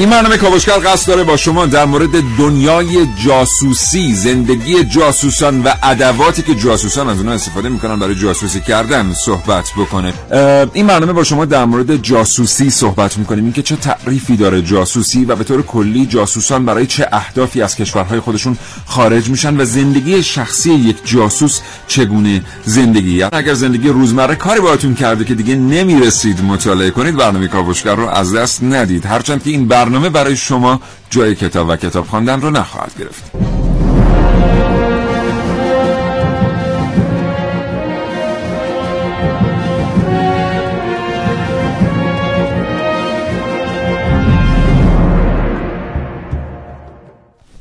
این برنامه کاوشگر قصد داره با شما در مورد دنیای جاسوسی زندگی جاسوسان و ادواتی که جاسوسان از اونها استفاده می‌کنن برای جاسوسی کردن صحبت بکنه. این برنامه با شما در مورد جاسوسی صحبت می‌کنیم. اینکه چه تعریفی داره جاسوسی و به طور کلی جاسوسان برای چه اهدافی از کشورهای خودشون خارج میشن و زندگی شخصی یک جاسوس چگونه زندگی؟ اگر زندگی روزمره کاری باهاتون کرده که دیگه نمی‌رسید مطالعه کنید. برنامه کاوشگر رو از دست ندید. هرچند که این برنامه برای شما جای کتاب و کتاب خواندن رو نخواهد گرفت.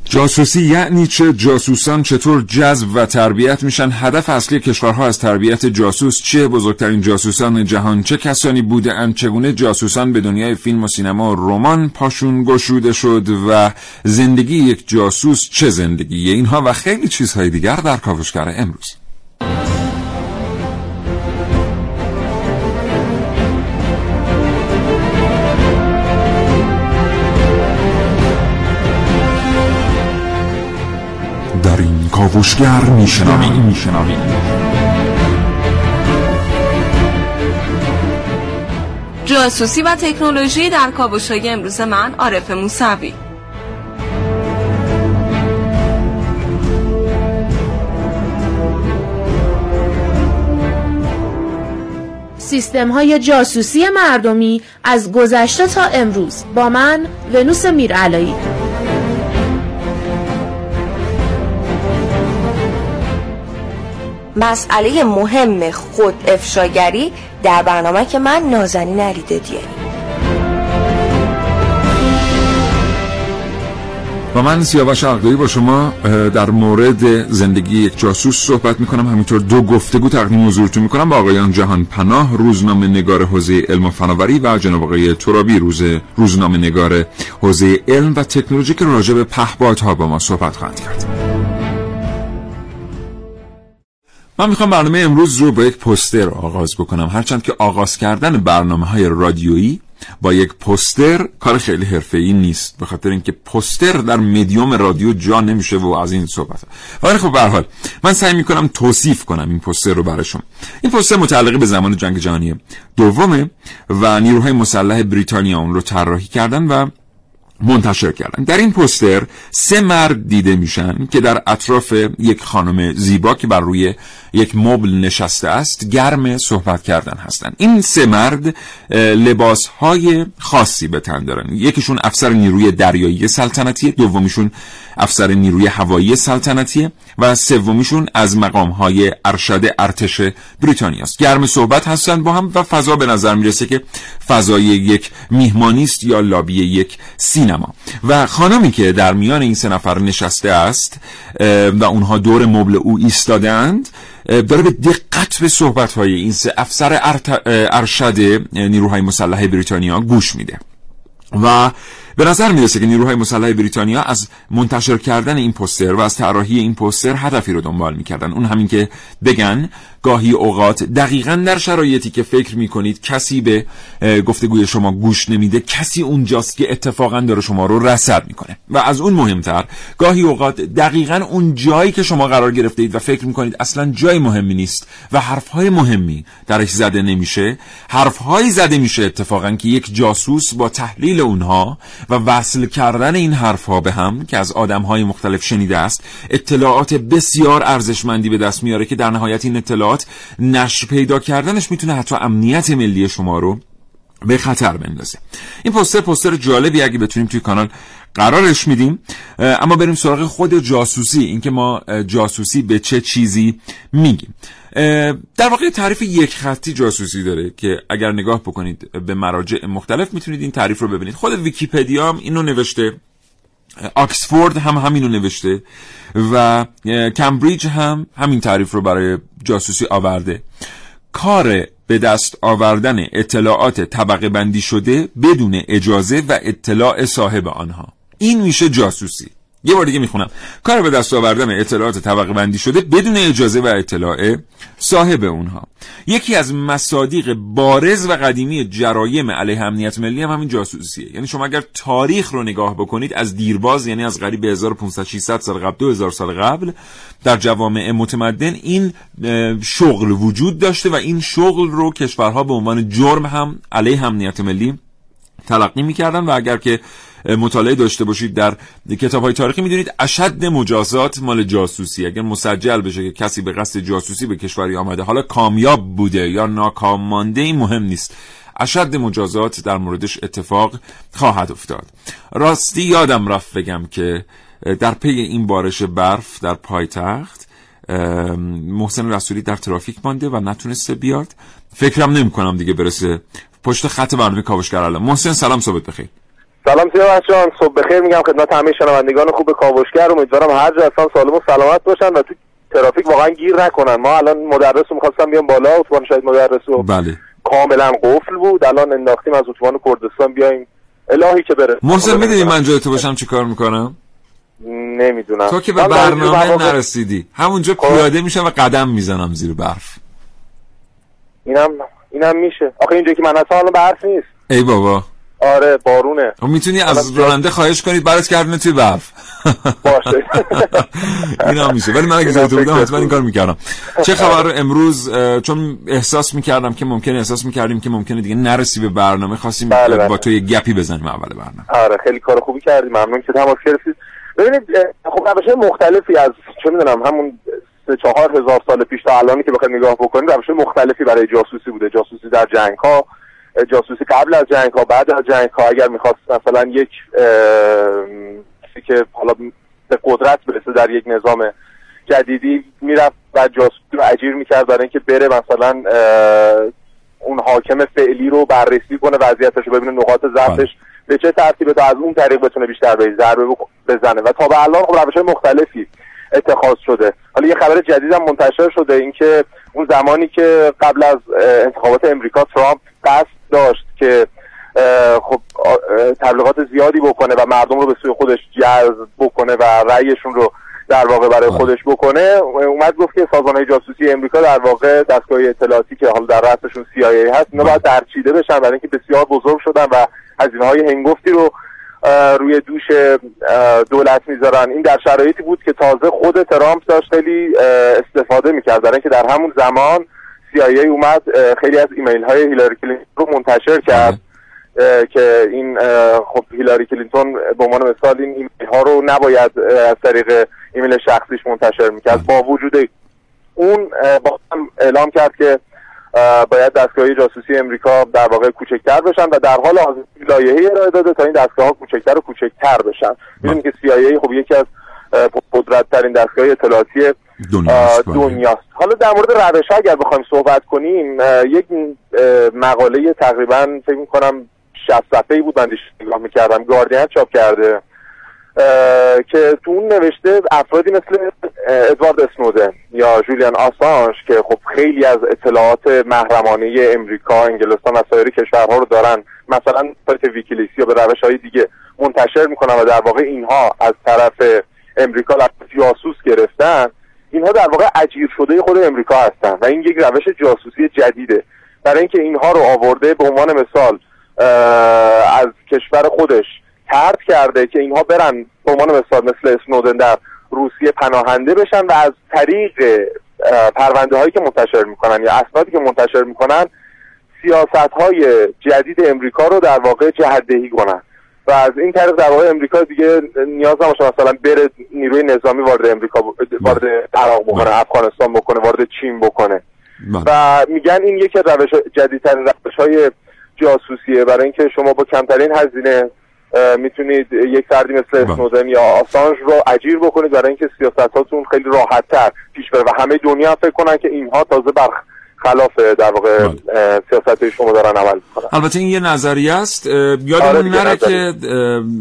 جاسوسی یعنی چه؟ جاسوسان چطور جذب و تربیت میشن؟ هدف اصلی کشورها از تربیت جاسوس چه بزرگترین جاسوسان جهان چه کسانی بوده اند چگونه جاسوسان به دنیای فیلم و سینما و رمان پاشون گشوده شد و زندگی یک جاسوس چه زندگی اینها و خیلی چیزهای دیگر در کاوشگر امروز. کاوشگر میشنوی. میشنوی. جاسوسی و تکنولوژی در کاوشای امروز من عارف موسوی. سیستم های جاسوسی مردمی از گذشته تا امروز با من ونوس میرعلایی. مسئله مهم خود افشاگری در برنامه که من نازنین علی دادیانی. و من سیاوش عقدایی با شما در مورد زندگی یک جاسوس صحبت می‌کنم. همینطور دو گفتگو تقدیم حضورتون می‌کنم با آقایان جهان پناه روزنامه نگار حوزه علم و فناوری و جناب آقای ترابی روز روزنامه نگار حوزه علم و تکنولوژی که راجع به پهپادها با ما صحبت خواهند کرد. من می‌خوام برنامه امروز رو با یک پوستر آغاز بکنم. هرچند که آغاز کردن برنامه های رادیویی با یک پوستر کار خیلی حرفه‌ای نیست به خاطر اینکه پوستر در مدیوم رادیو جا نمیشه و از این صحبت ولی خب به حال من سعی می‌کنم توصیف کنم این پوستر رو براشون این پوستر متعلق به زمان جنگ جهانی دومه و نیروهای مسلح بریتانیا اون رو طراحی کردن و منتشر کردن. در این پوستر سه مرد دیده میشن که در اطراف یک خانم زیبا که بر روی یک مبل نشسته است گرم صحبت کردن هستند این سه مرد لباس های خاصی به تن دارن. یکیشون افسر نیروی دریایی سلطنتی دومیشون افسر نیروی هوایی سلطنتی و سومیشون از مقام های ارشد ارتش بریتانیا است. گرم صحبت هستند با هم و فضا به نظر می‌رسه که فضای یک میهمانی است یا لابی یک سینما. و خانمی که در میان این سه نفر نشسته است و اونها دور مبل او ایستادند داره به دقت به صحبت های این سه افسر ارشد نیروهای مسلح بریتانیا گوش میده. و به نظر می‌رسه که نیروهای مسلح بریتانیا از منتشر کردن این پوستر و از طراحی این پوستر هدفی رو دنبال می‌کردن. اون همین که بگن گاهی اوقات. دقیقا در شرایطی که فکر می‌کنید کسی به گفتگوی شما گوش نمیده کسی اونجاست که اتفاقا داره شما رو رسد می‌کنه. و از اون مهمتر گاهی اوقات دقیقا اون جایی که شما قرار گرفته اید و فکر می‌کنید اصلا جای مهمی نیست و حرفهای مهمی درش زده نمیشه حرفهایی زده میشه اتفاقا که یک جاسوس با تحلیل اونها و وصل کردن این حرفها به هم که از آدمهای مختلف شنیده است اطلاعات بسیار ارزشمندی به دست میاره که در نهایت این اطلاعات نشر پیدا کردنش می‌تونه حتی امنیت ملی شما رو به خطر بندازه. این پوستر پوستر جالبی اگه بتونیم توی کانال قرارش میدیم. اما بریم سراغ خود جاسوسی اینکه ما جاسوسی به چه چیزی میگیم. در واقع تعریف یک خطی جاسوسی داره که اگر نگاه بکنید به مراجع مختلف می‌تونید این تعریف رو ببینید. خود ویکیپدیا هم اینو نوشته آکسفورد هم همینو نوشته و کمبریج هم همین تعریف رو برای جاسوسی آورده. کار به دست آوردن اطلاعات طبقه بندی شده بدون اجازه و اطلاع صاحب آنها. این میشه جاسوسی. یه بار دیگه می‌خونم. کار به دست آوردن اطلاعات طبقه بندی شده بدون اجازه و اطلاع صاحب اونها. یکی از مصادیق بارز و قدیمی جرایم علیه امنیت ملی هم همین جاسوسیه. یعنی شما اگر تاریخ رو نگاه بکنید از دیرباز یعنی از قریب 1500 600 سال قبل 2000 سال قبل در جوامع متمدن این شغل وجود داشته و این شغل رو کشورها به عنوان جرم هم علیه امنیت ملی تلقی می‌کردن و اگر که مطالعه داشته باشید در کتاب های تاریخی. می‌دونید اشد مجازات مال جاسوسی. اگر مسجل بشه که کسی به قصد جاسوسی به کشوری آمده حالا کامیاب بوده یا ناکام مانده این مهم نیست. اشد مجازات در موردش اتفاق خواهد افتاد. راستی یادم رفت بگم که در پی این بارش برف در پایتخت محسن رسولی در ترافیک مانده و نتونسته بیاد. فکرم نمی کنم دیگه برسه پشت خط برنامه کاوشگر الان. محسن سلام صبح بخیر. سلام سیاوش جان صبح بخیر میگم خدمت همه شنوندگان خوب کاوشگر. امیدوارم هر جا هستن سالم و سلامت باشن و تو ترافیک واقعا گیر نکنن. ما الان مدرس رو می‌خواستم بیام بالا. اتوبان شاید مدرس رو بله. کاملا قفل بود. الان انداختیم از اتوبان کردستان بیایم. الهی که بره. محسن می‌دونی من جای تو باشم چیکار می‌کنم؟ نمی‌دونم. تو که به برنامه نرسیدی. همونجا خب. پیاده میشم و قدم می‌زنم زیر برف. اینم اینم میشه. آخه اینجا که من هستم برف نیست. ای بابا. آره بارونه. و می‌تونی از راننده خواهش کنید برات کردن توی برف. باشه. اینا میشه. ولی من اگه زیاد بودم حتما این کار می‌کردم. چه خبر امروز؟ چون احساس می‌کردم که ممکنه احساس می‌کردیم که ممکنه دیگه نرسی به برنامه خواستیم بله بله. با تو یه گپی بزنیم اول برنامه. آره خیلی کار خوبی کردیم. ممنون که تماس گرفتید. ببینید خب روش مختلفی از چه می‌دونم همون سه چهار هزار سال پیش تا الانی که بخواید نگاه بکنید روش مختلفی برای جاسوسی بوده. جاسوسی در جنگ ها جاسوسی قبل از جنگ ها بعد از جنگ ها اگر می‌خواست مثلا یک چیزی که حالا به قدرت برسه در یک نظام جدیدی می‌رفت و جاسوسی رو اجیر می‌کرد برای اینکه بره مثلا اون حاکم فعلی رو بررسی کنه وضعیتش رو ببینه نقاط ضعفش بله. به چه ترتیبه تا از اون طریق بتونه بیشتر به ضربه بزنه و تا به الان خب روش مختلفی اتخاذ شده حالا یه خبر جدید هم منتشر شده اینکه اون زمانی که قبل از انتخابات امریکا ترامپ قصد داشت که خب تبلیغات زیادی بکنه و مردم رو به سوی خودش جذب بکنه و رأیشون رو در واقع برای خودش بکنه. اومد گفت که سازمان های جاسوسی امریکا در واقع دستگاه اطلاعاتی که حالا در رأسشون CIA هست اینا باید درچیده بشن برای اینکه بسیار بزرگ شدن و هزینه های هنگفتی رو روی دوش دولت می‌ذارن. این در شرایطی بود که تازه خود ترامپ داشت خیلی استفاده می‌کرد. برای اینکه در همون زمان CIA اومد خیلی از ایمیل های هیلاری کلینتون رو منتشر کرد که این خب هیلاری کلینتون به عنوان مثال این ایمیل ها رو نباید از طریق ایمیل شخصیش منتشر می‌کرد. با وجود اون اوباما اعلام کرد که باید دستگاه جاسوسی امریکا در واقع کوچکتر بشن و در حال حاضر لایحه‌ای ارائه داده تا این دستگاه ها کوچکتر و کوچکتر بشن. می‌دونید که CIA خب یکی از قدرتمندترین دستگاه اطلاعاتی دنیاست, دنیاست. حالا در مورد روش اگر بخوایم صحبت کنیم یک مقاله تقریبا فکر می‌کنم 60 صفحه‌ای بود من نگاه می‌کردم. گاردین چاپ کرده که تو اون نوشته افرادی مثل ادوارد اسنودن یا جولیان آسانش که خب خیلی از اطلاعات محرمانه امریکا انگلستان و سایر کشورها رو دارن. مثلا سایت ویکیلیکس یا به روش های دیگه منتشر می‌کنن و در واقع اینها از طرف امریکا جاسوس گرفتن. اینها در واقع اجیر شده خود امریکا هستن و این یک روش جاسوسی جدیده. برای اینکه اینها رو آورده به عنوان مثال از کشور خودش ترد کرده که اینها برن به عنوان مثال مثل اسنودن در روسیه پناهنده بشن و از طریق پرونده هایی که منتشر می‌کنن یا اسنادی که منتشر می‌کنن سیاست های جدید امریکا رو در واقع جهدهی کنن. و از این طریق در واقع امریکا دیگه نیاز نباشه مثلا بره نیروی نظامی وارد امریکا وارد عراق بکنه افغانستان بکنه وارد چین بکنه. و میگن این یکی روش جدیدترین روش های جاسوسیه. برای اینکه شما با کمترین هزینه می‌تونید یک فردی مثل بله. اسنودن یا آسانج رو اجیر بکنید. برای اینکه سیاستاتون خیلی راحت تر پیش بره. و همه دنیا فکر کنن که اینها تازه بر خلاف در واقع بله. سیاست شما دارن عمل می‌کنن. البته این یه نظریه است. آره یادمون دیگه، نره که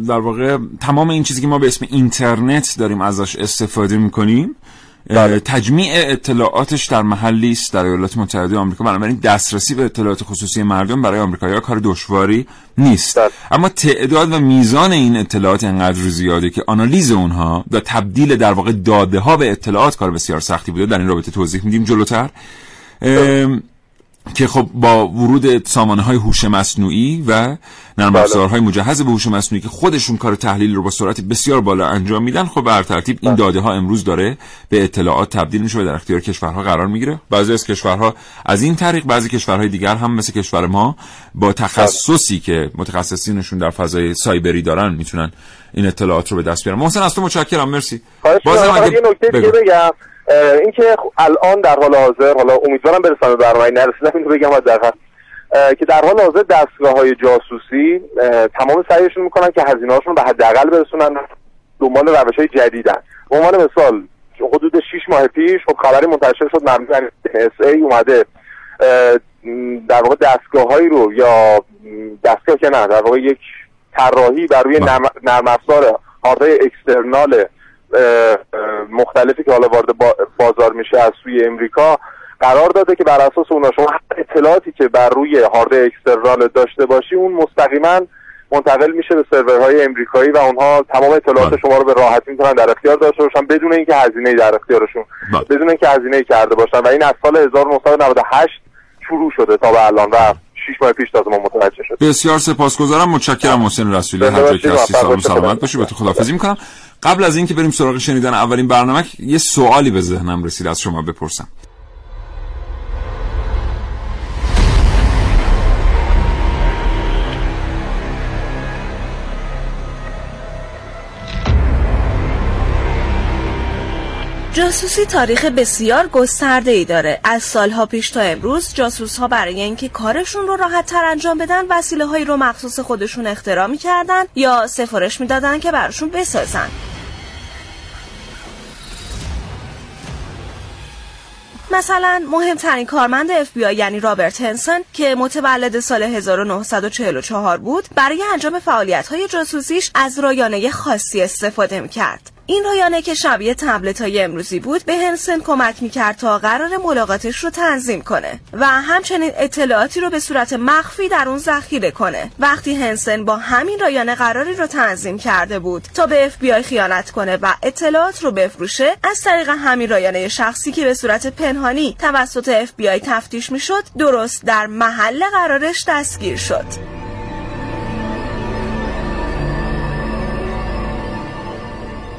در واقع تمام این چیزی که ما به اسم اینترنت داریم ازش استفاده می‌کنیم بله. تجمیع اطلاعاتش در محلی است در ایالات متحده آمریکا. بنابراین دسترسی به اطلاعات خصوصی مردم برای آمریکایی‌ها کار دشواری نیست. بله. اما تعداد و میزان این اطلاعات انقدر زیاده که آنالیز اونها و تبدیل در واقع داده ها به اطلاعات کار بسیار سختی بوده. در این رابطه توضیح میدیم جلوتر. که خب با ورود سامانه های هوش مصنوعی و نرم بله. افزارهای مجهز به هوش مصنوعی که خودشون کار تحلیل رو با سرعت بسیار بالا انجام میدن خب بر ترتیب این داده ها امروز داره به اطلاعات تبدیل میشه و در اختیار کشورها قرار می‌گیره. بعضی از کشورها از این طریق بعضی کشورهای دیگر هم مثل کشور ما با تخصصی که متخصصینشون در فضای سایبری دارن می‌تونن این اطلاعات رو به دست بیارن. محسن از تو متشکرم. مرسی. بازم. اگه- یه نکته دیگه. بگم. اینکه الان در حال حاضر حالا امیدوارم برسم به برنامه نرسیدم اینو بگم حداقل اه، که در حال حاضر دستگاه های جاسوسی تمام سعیشون می‌کنن که هزینه هاشون به حداقل برسونن دنبال روش های جدیدن. به عنوان مثال حدود 6 ماه پیش خب خبری منتشر شد به اس ای اومده. در واقع دستگاه هایی رو یا دستگاه که نه در واقع یک طراحی بر روی بله. نرم افزار هاردویر اکسترنال مختلفی که حالا وارد با- بازار میشه از سوی امریکا قرار داده که بر اساس اونا شما هر اطلاعاتی که بر روی هاردویر اکسترنال داشته باشی اون مستقیما منتقل میشه به سرورهای امریکایی و اونها تمام اطلاعات بله. شما رو به راحتی می‌تونن در اختیار داشته باشن بدون اینکه هزینه در اختیارشون بله. بدون اینکه هزینه کرده باشن. و این از سال 1998 شروع شده تا به الان و 6 ماه پیش تازه ما متوجه شد بسیار سپاسگزارم. متشکرم محسن رسولی. زنده هر جا باشی، که هستی. سلامت باشی. با تو خداحافظی می‌کنم. قبل از اینکه بریم سراغ شنیدن اولین برنامه یه سوالی به ذهنم رسید از شما بپرسم. جاسوسی تاریخ بسیار گسترده ای داره. از سالها پیش تا امروز جاسوس ها برای اینکه کارشون رو راحت تر انجام بدن وسیله هایی رو مخصوص خودشون اختراع می‌کردن یا سفارش می‌دادن که براشون بسازن. مثلا مهمترین کارمند اف بی آی یعنی رابرت هنسن که متولد سال 1944 بود برای انجام فعالیت های جاسوسیش از رایانه خاصی استفاده می‌کرد. این رایانه که شبیه تبلت های امروزی بود به هنسن کمک می‌کرد تا قرار ملاقاتش رو تنظیم کنه و همچنین اطلاعاتی رو به صورت مخفی در اون ذخیره کنه. وقتی هنسن با همین رایانه قراری رو تنظیم کرده بود تا به اف بی آی خیانت کنه و اطلاعات رو بفروشه از طریق همین رایانه شخصی که به صورت پنهانی توسط اف بی آی تفتیش می‌شد درست در محل قرارش دستگیر شد.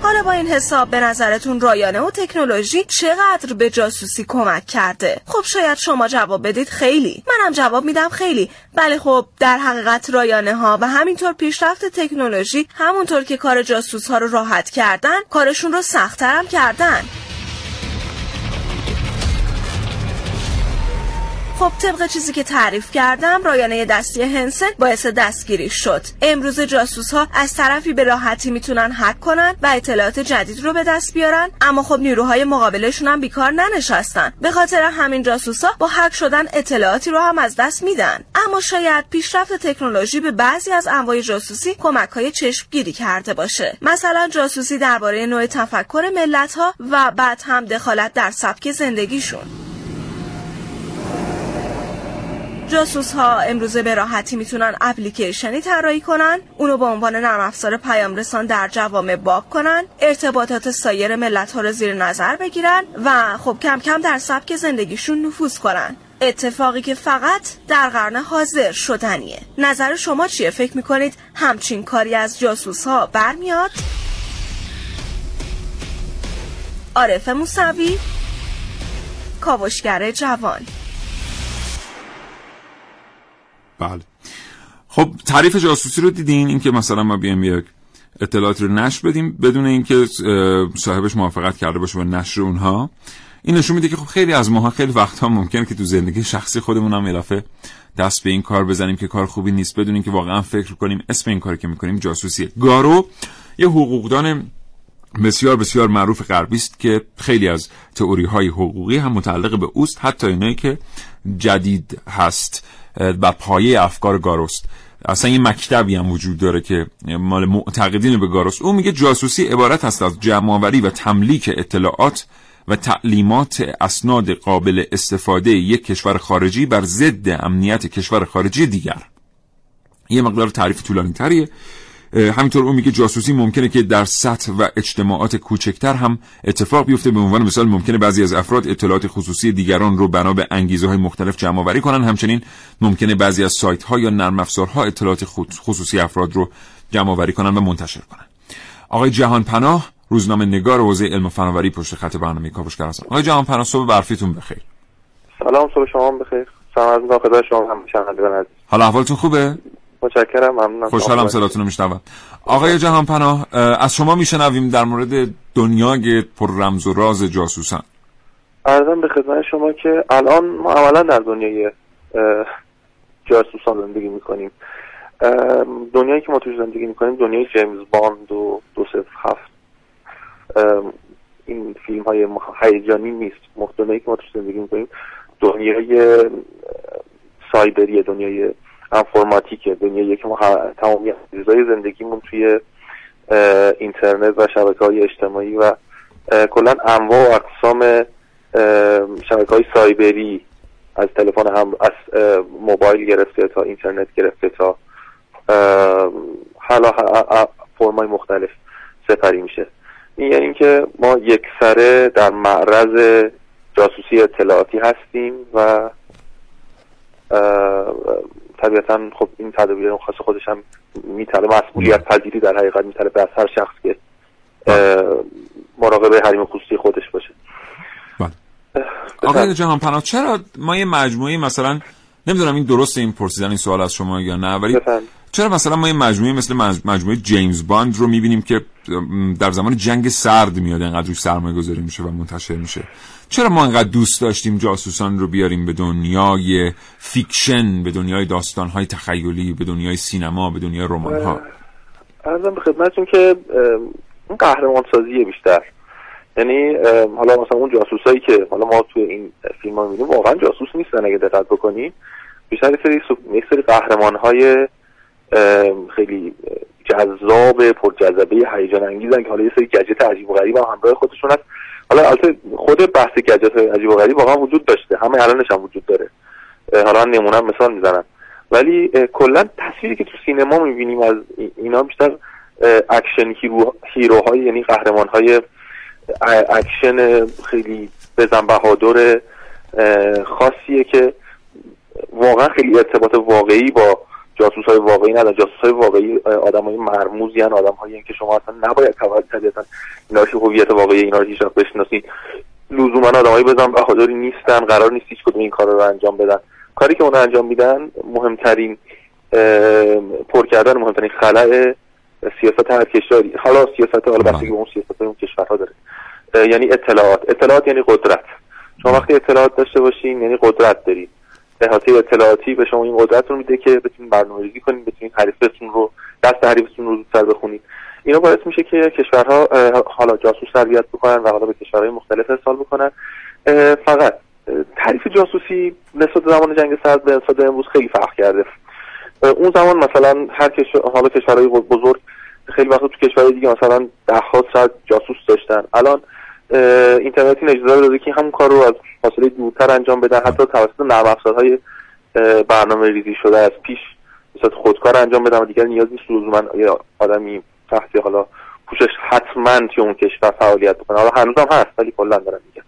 حالا با این حساب به نظرتون رایانه و تکنولوژی چقدر به جاسوسی کمک کرده؟ خب شاید شما جواب بدید خیلی. منم جواب میدم خیلی. بله خب در حقیقت رایانه ها و همینطور پیشرفت تکنولوژی همونطور که کار جاسوس ها رو راحت کردن کارشون رو سختترم کردن. خب طبق چیزی که تعریف کردم رایانه دستی هنسن باعث دستگیری شد. امروز جاسوس ها از طرفی به راحتی می‌تونن هک کنن و اطلاعات جدید رو به دست بیارن اما خب نیروهای مقابلشون هم بیکار ننشستن. به خاطر همین جاسوس ها با هک شدن اطلاعاتی رو هم از دست میدن. اما شاید پیشرفت تکنولوژی به بعضی از انواع جاسوسی کمک های چشمگیری کرده باشه. مثلا جاسوسی درباره نوع تفکر ملت ها و بعد هم دخالت در سبک زندگیشون. جاسوس ها امروزه به راحتی می‌تونن اپلیکیشنی طراحی کنن اونو به عنوان نرم افزار پیام رسان در جوامع باب کنن ارتباطات سایر ملت ها رو زیر نظر بگیرن و خب کم کم در سبک زندگیشون نفوذ کنن. اتفاقی که فقط در قرن حاضر شدنیه. نظر شما چیه؟ فکر می‌کنید همچین کاری از جاسوس ها برمیاد؟ عارف موسوی کاوشگر جوان. بله. خب تعریف جاسوسی رو دیدین؟ اینکه مثلا ما بیایم یک اطلاعاتی رو نشر بدیم بدون اینکه صاحبش موافقت کرده باشه با نشر اونها. این نشون میده که خب خیلی از ماها خیلی وقتها ممکنه که تو زندگی شخصی خودمون هم اضافه دست به این کار بزنیم که کار خوبی نیست بدونیم که واقعا فکر کنیم اسم این کاری که می‌کنیم جاسوسیه. گارو یه حقوقدان بسیار بسیار معروف غربی است که خیلی از تئوری های حقوقی هم متعلق به اوست حتی اینایی که جدید هست و پایه افکار گاروست اصلا یه مکتبی هم وجود داره که مال معتقدین به گاروست او میگه جاسوسی عبارت است از جمعآوری و تملیک اطلاعات و تعلیمات اسناد قابل استفاده یک کشور خارجی بر ضد امنیت کشور خارجی دیگر. یه مقدار تعریف طولانی تریه همینطور اون میگه جاسوسی ممکنه که در سطح و اجتماعات کوچکتر هم اتفاق بیفته. به عنوان مثال ممکنه بعضی از افراد اطلاعات خصوصی دیگران رو بنا به انگیزه های مختلف جمع آوری کنن. همچنین ممکنه بعضی از سایت ها یا نرم افزارها اطلاعات خصوصی افراد رو جمع آوری کنن و منتشر کنن. آقای جهان پناه روزنامه نگار حوزه علم و فناوری پشت خط برنامه کاوشگر هستن آقای جهان پناه صبح برفیتون بخیر. سلام صبح شما بخیر. سلام از شما هم حالا احوالتون خوبه؟ متشکرم ممنونم. خوشحالم صداتون رو میشنوم. آقای جهان پناه از شما میشنویم در مورد دنیای پر رمز و راز جاسوسان. ارزم به خدمت شما که الان ما عملا در دنیای جاسوسان زندگی می‌کنیم. دنیایی که ما توش زندگی می‌کنیم دنیای جیمز باند و دو هفت. این فیلم های هیجانی نیست. دنیایی که ما توش زندگی می‌کنیم دنیای سایبری دنیای انفرماتیک دنیایی که ما تمامی چیزهای زندگیمون توی اینترنت و شبکه های اجتماعی و کلا انواع و اقسام شبکه های سایبری از تلفن هم از موبایل گرفته تا اینترنت گرفته تا حالا فرمای مختلف سپری میشه. این یعنی که ما یک سره در معرض جاسوسی اطلاعاتی هستیم و طبیعتا خب این تدابیر خاص خودش هم میتره مسئولیت پذیری در حقیقت میتره به هر شخص که مراقب حریم خصوصی خودش باشه. بله. آقای جهان پناه چرا ما یه مجموعه مثلا نمی‌دونم این درست این پرسیدن این سوال از شما یا نه ولی چرا مثلا ما یه مجموعه مثل مجموعه جیمز باند رو می‌بینیم که در زمان جنگ سرد میاد انقدر روش سرمایه گذاری میشه و منتشر میشه؟ چرا ما انقدر دوست داشتیم جاسوسان رو بیاریم به دنیای fiction به دنیای داستانهای تخیلی به دنیای سینما به دنیای رمان ها عرضم به خدمتتون که اون قهرمان سازیه بیشتر. یعنی حالا مثلا اون جاسوسایی که حالا ما تو این فیلم ها می‌بینیم واقعا جاسوس نیستن اگه دقت بکنی بیشتر سری یک سری قهرمان های خیلی جذاب پر جذبه هیجان انگیزن که حالا یه سری گجت عجیب و غریب هم همراه خودشون هست. حالا البته خود بحث گجت عجیب و غریب واقعا وجود داشته. همه الانش هم وجود داره. حالا نمونه مثال می‌زنم. ولی کلا تصویری که تو سینما می‌بینیم از اینا بیشتر action hero hero های یعنی قهرمان های اکشن خیلی بزن بهادر خاصیه که واقعا خیلی ارتباط واقعی با جاسوس های واقعی ندارن. جاسوس های واقعی آدم های مرموزی هن آدم هایی که شما اصلا نباید طبیعتا اینا هویت واقعی اینا رو هیچ وقت بشناسید لزوما آدم هایی بزن بهادری نیستن قرار نیست هیچ کدوم این کار رو انجام بدن. کاری که اون انجام میدن مهمترین پر کردن مهمترین خلع سیاست هر کشوری. حالا سیاست حالا بستگی به اون سیاست اون کشورها داره. یعنی اطلاعات. اطلاعات یعنی قدرت. شما وقتی اطلاعات داشته باشین یعنی قدرت دارید احاطه اطلاعاتی به شما این قدرت رو میده که بتونید برنامه‌ریزی کنید بتونید حریفتون رو دست حریفتون رو زودتر بخونید. اینا باعث میشه که کشورها حالا جاسوس تربیت بکنن و حالا به کشورهای مختلف ارسال بکنن. فقط تعریف جاسوسی نسبت زمان جنگ سرد به نسبت امروز خیلی فرق کرده. اون زمان مثلا هر کشور حالا کشورهای بزرگ خیلی وقت تو کشورهای دیگه مثلا ده ها جاسوس داشتن. الان اینترنت این اجازه داده که همون کار رو از فاصله دورتر انجام بدن. حتی توسط نرم افزارهای برنامه ریزی شده از پیش مثلا خودکار انجام بدن و دیگر نیاز نیست لزوما یه آدمی تحت حالا پوشش حتما توی اون کشور فعالیت بکنه. حالا هنوزم هست ولی کلا دارم میگم.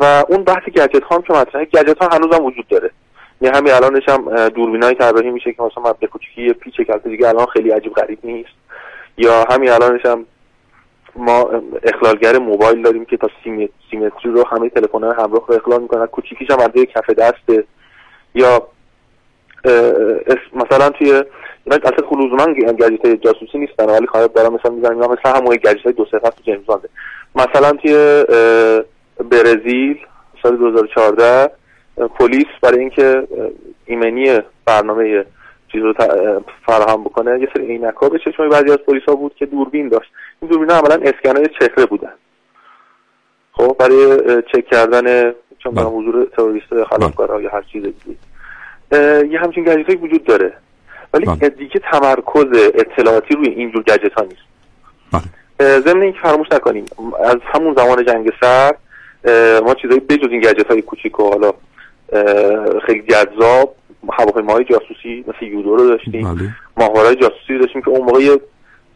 و اون بحث گجت ها هم که مطرحه گجت ها هنوزم وجود داره. یعنی همین الانش هم دوربینای طراحی میشه که مثلا مبلغ کوچیکی پیچ که دیگه الان خیلی عجیب غریب نیست. یا همین الانش هم ما اخلالگر موبایل داریم که تا سیمتری رو همه تلفن همراه رو اخلال می‌کنن. کوچیکیش هم از کف دسته یا مثلا توی اینا البته خلوزمن گجت جاسوسی نیستن. ولی خواهد دارم مثلا می‌زنم مثلا همون گجت های دو صفحه تو جیمز مثلا توی برزیل سال 2014 پلیس برای اینکه ایمنی برنامه چیز رو فراهم بکنه. یه سری عینک ها به چشم بعضی از پلیس ها بود که دوربین داشت. این دوربین ها عملا اسکنای چهره بودن. خب برای چک کردن چون بله. حضور تروریست خلافکارا یا هر چیز دیگه. یه همچین گجت وجود داره. ولی بله. دیگه تمرکز اطلاعاتی روی اینجور گجت ها نیست. بله. ضمن اینکه فراموش نکنیم از همون زمان جنگ سر ما چیزایی بجز این گجت های کوچیک و حالا خیلی جذاب هواپیماهای جاسوسی مثل یودو رو داشتیم. بله. ماهوارهای جاسوسی رو داشتیم که اون موقع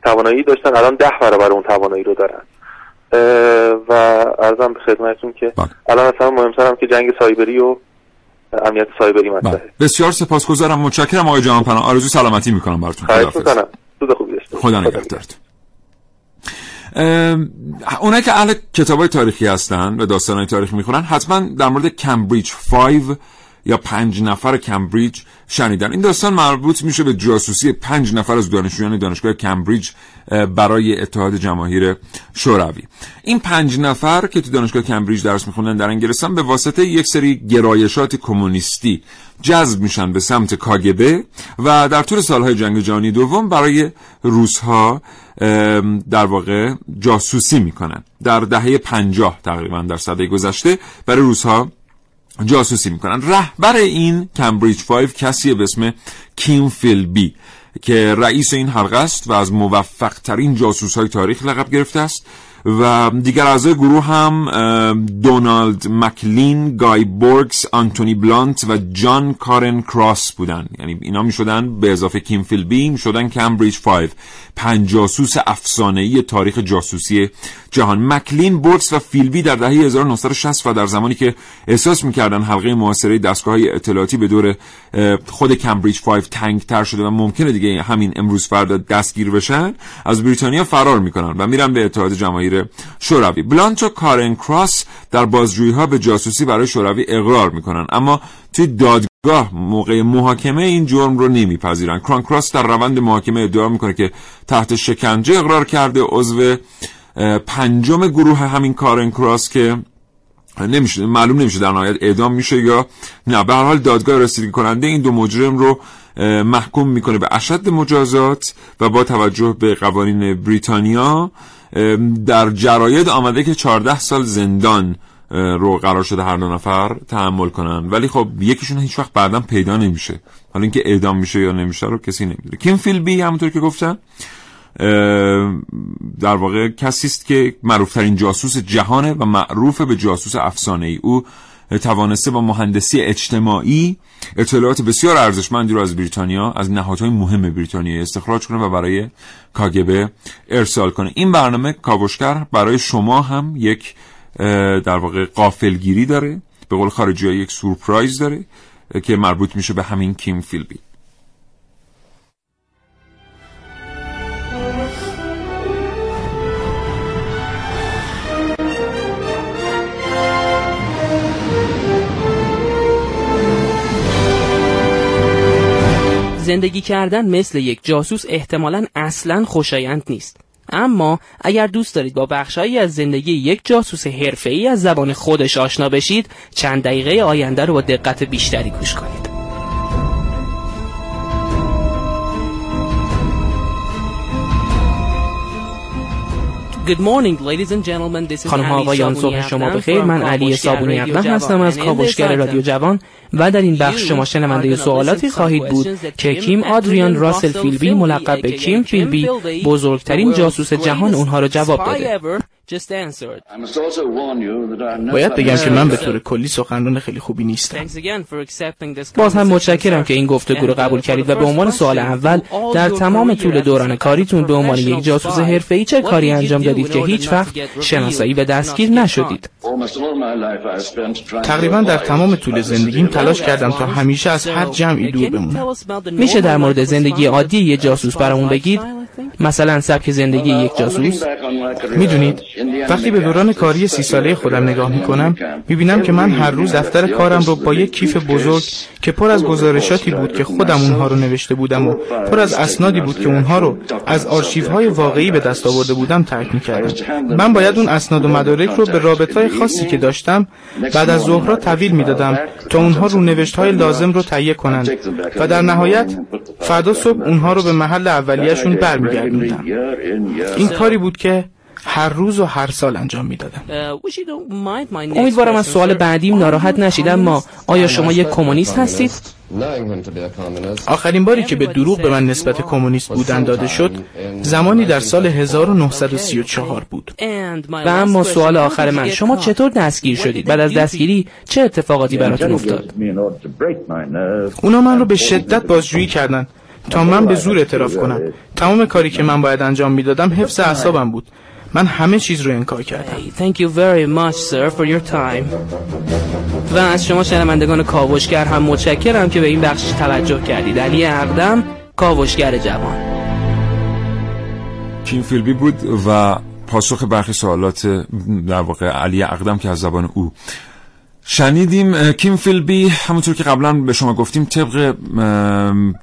توانایی داشتن الان ده برابر اون توانایی رو دارن. و ارزم به خدمتتون که بله. الان اصلا مهمتر هم که جنگ سایبری و امنیت سایبری مطرحه. بله. بسیار سپاسگزارم. متشکرم آقای جهان پناه. آرزو سلامتی می‌کنم براتون. خدا نگهدارتون. اونایی که اهل کتاب های تاریخی هستن و داستان های تاریخ می‌خونن حتما در مورد کمبریج 5 یا پنج نفر کمبریج شنیدن. این داستان مربوط میشه به جاسوسی پنج نفر از دانشجویان دانشگاه کمبریج برای اتحاد جماهیر شوروی. این پنج نفر که تو دانشگاه کمبریج درس میخوندن در انگلستان به واسطه یک سری گرایشات کمونیستی جذب میشن به سمت کاگبه و در طول سالهای جنگ جهانی دوم برای روسها در واقع جاسوسی می‌کنن. در دهه پنجاه تقریبا در صده گذشته برای روسها جاسوسی می‌کنن. رهبر این کمبریج 5 کسی به اسم کیم فیلبی که رئیس این حلقه است و از موفق ترین جاسوس های تاریخ لقب گرفته است. و دیگر اعضای گروه هم دونالد مکلین، گای بورکس، آنتونی بلانت و جان کارن کراس بودن. یعنی اینا می شدن به اضافه کیم فیلبی می شدن کمبریج 5 پنج جاسوس افسانه‌ای تاریخ جاسوسی جهان. مکلین بورکس و فیلبی در دهه 1960 و در زمانی که احساس می‌کردن حلقه محاصره دستگاه های اطلاعاتی به دور خود کمبریج 5 تنگ تر شده و ممکنه دیگه همین امروز فردا دستگیر بشن از بریتانیا فرار می‌کنن و میرن به اتحاد جماهیر شوروی. بلانت و کارن کراس در بازجویی ها به جاسوسی برای شوروی اقرار می‌کنن. اما توی دادگاه موقع محاکمه این جرم رو نمیپذیرن. کراس در روند محاکمه ادعا می‌کنه که تحت شکنجه اقرار کرده. عضو پنجم گروه همین کارن کراس که نمیشه معلوم نمیشه در نهایت اعدام میشه یا نه. به هر حال دادگاه رسیدگی کننده این دو مجرم رو محکوم می‌کنه به اشد مجازات و با توجه به قوانین بریتانیا در جراید آمده که 14 سال زندان رو قرار شده هر دو نفر تحمل کنن. ولی خب یکیشون هیچ وقت بعدا پیدا نمیشه. حالا اینکه اعدام میشه یا نمیشه رو کسی نمی‌دونه. کیم فیلبی همونطور که گفتن در واقع کسی است که معروفترین جاسوس جهانه و معروف به جاسوس افسانه ای او توانسته با مهندسی اجتماعی اطلاعات بسیار ارزشمندی رو از بریتانیا از نهادهای مهم بریتانیا استخراج کنه و برای کاگبه ارسال کنه. این برنامه کاوشگر برای شما هم یک در واقع قافلگیری داره به قول خارجی یک سورپرایز داره که مربوط میشه به همین کیم فیلبی. زندگی کردن مثل یک جاسوس احتمالا اصلا خوشایند نیست. اما اگر دوست دارید با بخشهایی از زندگی یک جاسوس حرفه‌ای از زبان خودش آشنا بشید چند دقیقه آینده رو با دقت بیشتری گوش کنید. خانم ها آقایان صبح شما بخیر من علی صابونی اقدم هستم از کاوشگر رادیو جوان و در این بخش شما شنونده سوالاتی خواهید بود که کیم آدریان راسل فیلبی ملقب به کیم فیلبی بزرگترین جاسوس جهان اونها را جواب داده. باید بگم که من به طور کلی سخنران خیلی خوبی نیستم. باز هم متشکرم که این گفتگو رو قبول کردید و به عنوان سوال اول در تمام طول دوران کاریتون به عنوان یک جاسوس حرفه‌ای چه کاری انجام دادید که هیچ وقت شناسایی به دستگیر نشدید؟ تقریبا در تمام طول زندگیم تلاش کردم تا همیشه از هر جمعی دور بمونم. میشه در مورد زندگی عادی یه جاسوس برامون بگید؟ مثلا سبک زندگی یک جاسوس. می‌دونید؟ وقتی به دوران کاری سی ساله خودم نگاه می‌کنم می‌بینم که من هر روز دفتر کارم رو با یک کیف بزرگ که پر از گزارشاتی بود که خودم اونها رو نوشته بودم و پر از اسنادی بود که اونها رو از آرشیوهای واقعی به دست آورده بودم ترک می‌کردم. من باید اون اسناد و مدارک رو به رابطهای خاصی که داشتم بعد از ظهرها تحویل می‌دادم تا اونها رو نوشت های لازم رو تهیه کنند و در نهایت فردا صبح اونها رو به محل اولیهشون برمیگردوندم. این کاری بود که هر روز و هر سال انجام می‌دادم. امیدوارم از سوال بعدیم ناراحت نشید اما آیا شما یک کمونیست هستید؟ آخرین باری که به دروغ به من نسبت کمونیست بودن داده شد زمانی در سال 1934 بود. و اما سوال آخر من شما چطور دستگیر شدید؟ بعد از دستگیری چه اتفاقاتی براتون افتاد؟ اونا من رو به شدت بازجویی کردن تا من به زور اعتراف کنم. تمام کاری که من باید انجام می‌دادم حفظ اعصابم بود. من همه چیز رو انکار کردم. Thank you very much sir for your time. و از شما شنوندگان کاوشگر هم متشکرم که به این بخش توجه کردید. علی اقدم کاوشگر جوان. کیم فیلبی بود و پاسخ برخی سوالات در واقع علی اقدم که از زبان او شنیدیم کیم فیلبی همونطور که قبلا به شما گفتیم طبق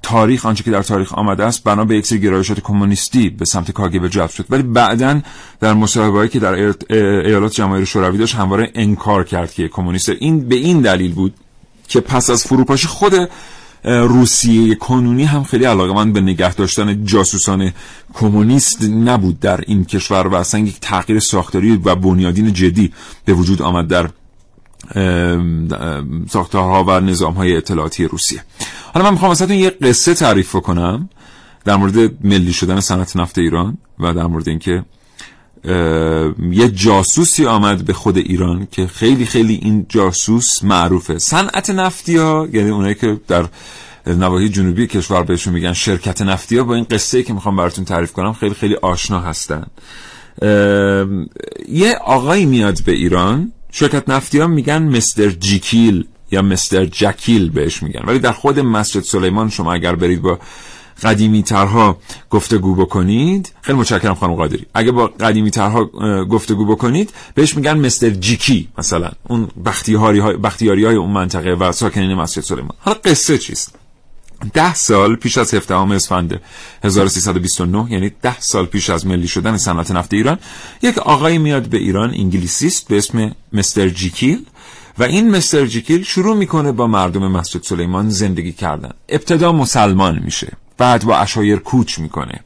تاریخ آنچه که در تاریخ آمده است بنا به یک سری گرایشات کمونیستی به سمت کاگب جلب شد. ولی بعدا در مصاحبه‌ای که در ایالات جماهیر شوروی داشت همواره انکار کرد که کمونیست. این به این دلیل بود که پس از فروپاشی خود روسیه کنونی هم خیلی علاقه من به نگه داشتن جاسوسان کمونیست نبود در این کشور و اصلا یک تغییر ساختاری و بنیادین جدی به وجود آمد در ساختارها و نظام های اطلاعاتی روسیه. حالا من می‌خوام واسهتون یه قصه تعریف کنم در مورد ملی شدن صنعت نفت ایران و در مورد اینکه یه جاسوسی آمد به خود ایران که خیلی خیلی این جاسوس معروفه. صنعت نفتی ها یعنی اونایی که در نواحی جنوبی کشور بهشون میگن شرکت نفتی ها با این قصه که می‌خوام براتون تعریف کنم خیلی خیلی آشنا هستن. یه آقایی میاد به ایران شرکت نفتی ها میگن مستر جیکیل یا مستر جکیل بهش میگن. ولی در خود مسجد سلیمان شما اگر برید با قدیمی ترها گفتگو بکنید خیلی متشکرم خانم قادری. اگه با قدیمی ترها گفتگو بکنید بهش میگن مستر جیکی مثلا. اون بختیاری های, بختیاری های اون منطقه و ساکنین مسجد سلیمان. حالا قصه چیست؟ ده سال پیش از 17 اسفند 1329 یعنی ده سال پیش از ملی شدن صنعت نفت ایران یک آقای میاد به ایران انگلیسیست به اسم مستر جیکیل و این مستر جیکیل شروع می‌کنه با مردم مسجد سلیمان زندگی کردن. ابتدا مسلمان میشه بعد با اشایر کوچ می‌کنه.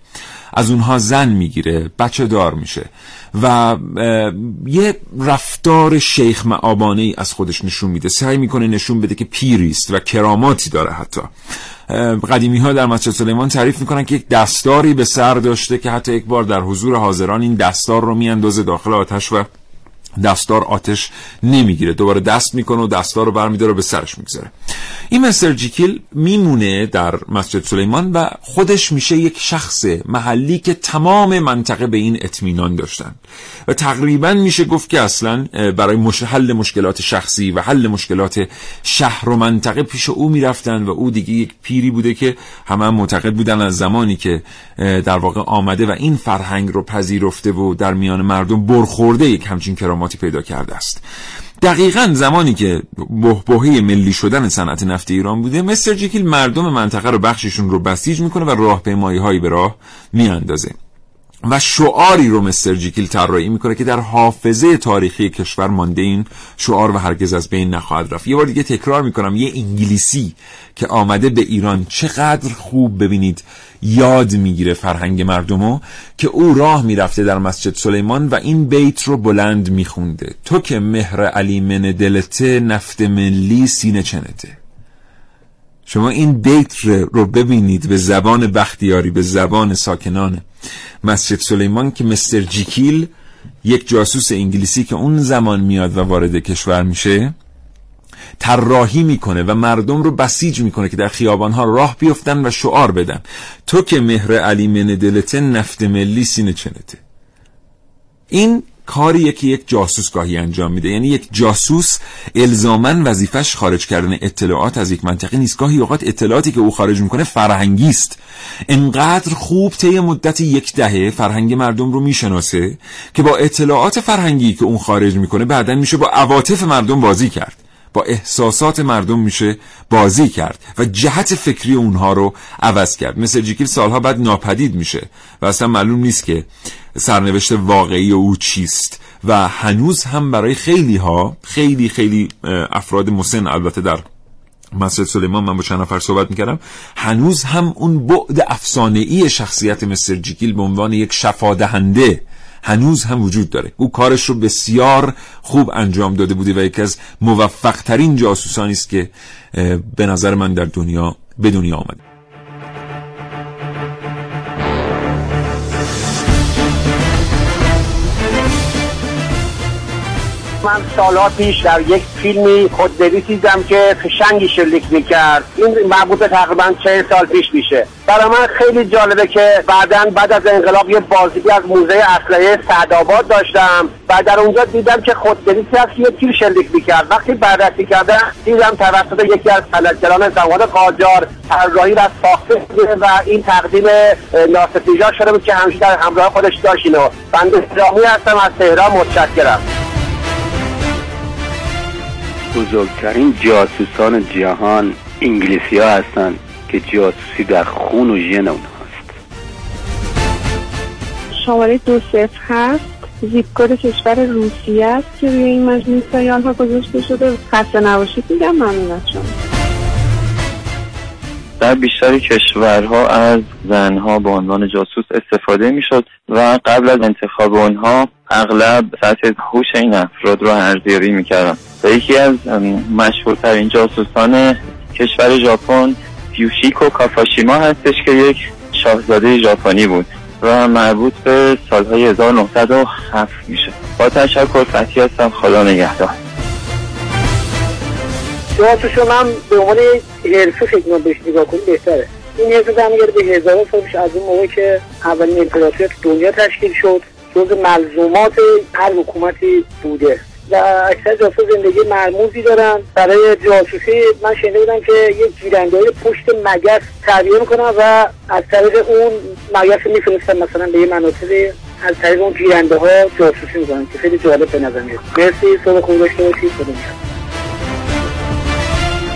از اونها زن می‌گیره بچه دار میشه و یه رفتار شیخ معابانه ای از خودش نشون میده. سعی می‌کنه نشون بده که پیریست و کراماتی داره حتی. قدیمی ها در مسجد سلیمان تعریف می‌کنن که یک دستاری به سر داشته که حتی یک بار در حضور حاضران این دستار رو میاندازه داخل آتش و دستار آتش نمی‌گیره. دوباره دست می‌کنه و دستار رو برمیداره و به سرش می‌گذاره. این مستر جیکیل میمونه در مسجد سلیمان و خودش میشه یک شخص محلی که تمام منطقه به این اطمینان داشتن. و تقریبا میشه گفت که اصلا برای مش... حل مشکلات شخصی و حل مشکلات شهر و منطقه پیش او می‌رفتن و او دیگه یک پیری بوده که همه هم معتقد بودن از زمانی که در واقع آمده و این فرهنگ رو پذیرفته و در میان مردم برخورده یک همچین کراماتی پیدا کرده است. دقیقا زمانی که بهبهه ملی شدن صنعت نفت ایران بوده مستر جیکیل مردم منطقه رو بخششون رو بسیج می‌کنه و راهپیمایی هایی به راه میاندازه. و شعاری رو مستر جیکیل طراحی می‌کنه که در حافظه تاریخی کشور مانده این شعار و هرگز از بین نخواهد رفت. یه بار دیگه تکرار می‌کنم یه انگلیسی که آمده به ایران چقدر خوب ببینید. یاد می‌گیره فرهنگ مردمو که او راه می‌رفته در مسجد سلیمان و این بیت رو بلند میخونده. تو که مهر علی من دلته نفت ملی سینه چنته. شما این بیت رو ببینید به زبان بختیاری به زبان ساکنان مسجد سلیمان که مستر جیکیل یک جاسوس انگلیسی که اون زمان میاد و وارد کشور میشه طراحی می‌کنه و مردم رو بسیج می‌کنه که در خیابانها راه بیفتن و شعار بدن. تو که مهر علی من نفت ملی سینه چنته. این کاریه که یک جاسوس گاهی انجام میده. یعنی یک جاسوس الزامن وظیفش خارج کردن اطلاعات از یک منطقه نیست. گاهی اوقات اطلاعاتی که او خارج می‌کنه فرهنگی است انقدر خوب طی مدت یک دهه فرهنگ مردم رو می‌شناسه که با اطلاعات فرهنگی که اون خارج می‌کنه بعدا میشه با عواطف مردم بازی کرد. احساسات مردم میشه بازی کرد و جهت فکری اونها رو عوض کرد. مثل جیکیل سالها بعد ناپدید میشه و اصلا معلوم نیست که سرنوشت واقعی او چیست و هنوز هم برای خیلی ها خیلی خیلی افراد مسن البته در مسجد سلیمان من با چند نفر صحبت می‌کردم هنوز هم اون بعد افسانه ای شخصیت مستر جیکیل به عنوان یک شفادهنده هنوز هم وجود داره. او کارش رو بسیار خوب انجام داده بوده و یکی از موفق ترین جاسوسانی است که به نظر من در دنیا به دنیا آمده. من سالها پیش در یک فیلمی خودنویس دیدم که فشنگی شلیک می‌کرد. این مربوط تقریبا چه سال پیش میشه. برای من خیلی جالبه که بعدا بعد از انقلاب یه بازدیدی از موزه اسلحه سعدآباد داشتم و در اونجا دیدم که خودنویسی هست یه تیر شلیک می‌کرد. وقتی بررسی کردم دیدم توسط یکی از فلکگران زمان قاجار طراحی را ساخته و این تقدیم ناسفیجا شده بود که همیشه در همراه خودش داشت اینو. بنده هستم از تهران متشکرم. بزرگترین جاسوسان جهان انگلیسی ها هستن که جاسوسی در خون و ژن اونهاست شماره دو صفر هست زیپ کد کشور روسیه است که روی این مجموع سیال ها گذاشته شده. خسته نباشید میگم ممنون از شما. در بیشتر کشورها از زنها به عنوان جاسوس استفاده می‌شد و قبل از انتخاب اونها اغلب سطح هوش این افراد رو ارزیابی می‌کردن و یکی از مشهورترین جاسوسان کشور ژاپن یوشیکو کافاشیما هستش که یک شاهزاده ژاپنی بود و مربوط به سالهای 1907 میشه. با تشکر فتی هستم. خدا نگهدار. جوابشو من به عنوان حرفه فکر بهش نگاه کنیم بهتره. این حرفه برمیگرده به هزار سال از اون موقع که اولین امپراتوریت دنیا تشکیل شد. جز ملزومات هر حکومتی بوده. و اکثر جاسوس زندگی مرموزی دارن. برای جاسوسی من شنیده بودم که یک گیرنده پشت مگس تربیه می‌کنن و از طریق اون مگس میفرستن مثلا به یه مناطقی. از طریق اون گیرنده ها جاسوسی می‌کنن که خیلی جالب به نظر میاد. مرسی صبح خوب داشته باشید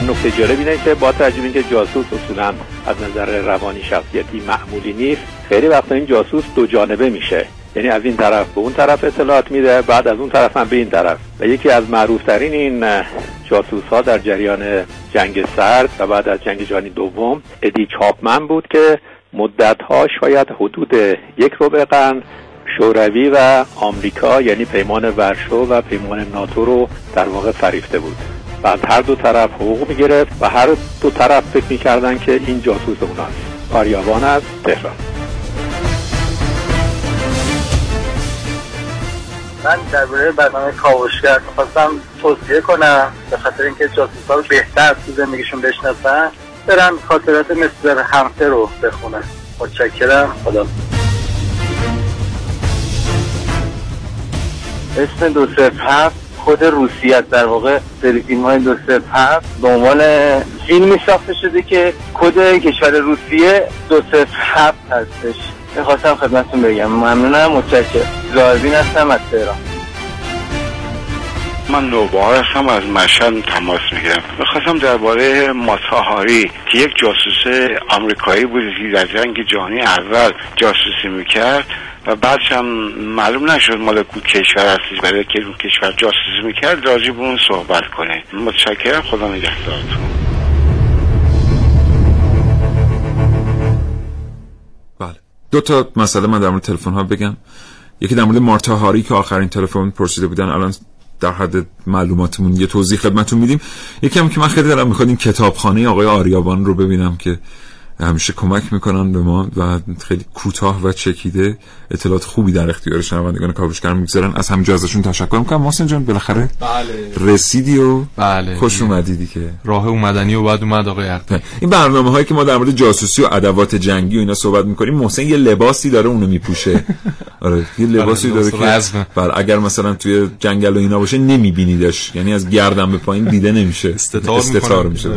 نکته جالب اینه که با توجه اینکه جاسوس اصولا از نظر روانی شخصیتی معمولی نیست خیلی وقتا این جاسوس دو جانبه میشه. یعنی از این طرف به اون طرف اطلاعات میده بعد از اون طرف هم به این طرف. و یکی از معروفترین این جاسوس ها در جریان جنگ سرد و بعد از جنگ جهانی دوم ادی چاپمن بود که مدت ها شاید حدود یک ربع قرن شوروی و آمریکا یعنی پیمان ورشو و پیمان ناتو رو در واقع فریفته بود. بعد هر دو طرف حقوق می‌گرفت و هر دو طرف فکر می‌کردن که این جاسوس اوناست. آریابان از تهران. من درباره برنامه کاوشگر خواستم توصیه کنم به خاطر اینکه جاسوس ها رو بهتر تو زندگیشون بشناسن برن خاطرات مثل همسه رو بخونن متشکرم. خدا اسم دو هفت خود روسیه در واقع سری فیلم های دو هفت به عنوان فیلمی ساخته شده که کد کشور روسیه دو هفت هستش. می‌خواستم خدمتتون بگم. ممنونم متشکرم. زاربین هستم از تهران. من نوبهار هستم از مشهد تماس می‌گیرم. می‌خواستم درباره ماتاهاری که یک جاسوس آمریکایی بود که در جنگ جهانی اول جاسوسی می‌کرد و بعدش هم معلوم نشد مال کشور هستش. برای که کشور جاسوسی می‌کرد راجع به اون صحبت کنه. متشکرم خدا نگهدارتون. دو تا مسئله من در مورد تلفن ها بگم. یکی در مورد مارتا هاری که آخرین تلفن پرسیده بودن الان در حد معلوماتمون یه توضیح خدمتتون میدیم. یکی هم که من خیلی دارم می‌خواد این کتابخانه آقای آریابان رو ببینم که همیشه کمک می‌کنن به ما و خیلی کوتاه و چکیده اطلاعات خوبی در اختیار شنوندگان کاوشگر می‌گذارن. از همینجا ازشون تشکر می‌کنم. محسن جان بالاخره بله. رسیدی و بله. خوش اومدی که راه اومدنی و بعد اومد آقای این برنامه هایی که ما در مورد جاسوسی و ادوات جنگی و اینا صحبت می‌کنیم محسن یه لباسی داره اونو میپوشه. آره. یه لباسی داره که بله اگر مثلا توی جنگل و اینا باشه نمیبینیدش. یعنی از گردن به پایین دیده نمیشه. استتار, استتار میشه.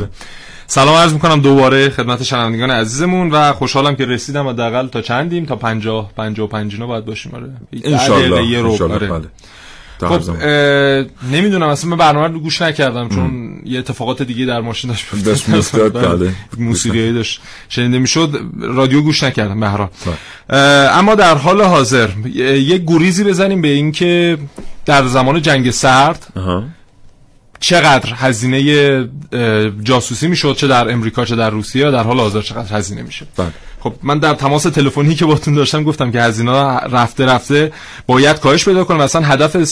سلام عرض می‌کنم دوباره خدمت شنوندگان عزیزمون و خوشحالم که رسیدم حداقل تا چندیم؟ تا 50 55 اینا باید باشیم آره. ان آره. بله. خب نمی‌دونم اصلا من برنامه رو گوش نکردم چون م. یه اتفاقات دیگه در ماشین داشت میافتاد بله. موسیقی داشت شنیده می‌شد. رادیو گوش نکردم به حال. اما در حال حاضر یه گریزی بزنیم به اینکه در زمان جنگ سرد چقدر هزینه جاسوسی می‌شد چه در امریکا چه در روسیه در حال حاضر چقدر هزینه میشه بله. خب من در تماس تلفنی که باتون داشتم گفتم که هزینه رفته رفته باید کاهش پیدا کنه مثلا هدف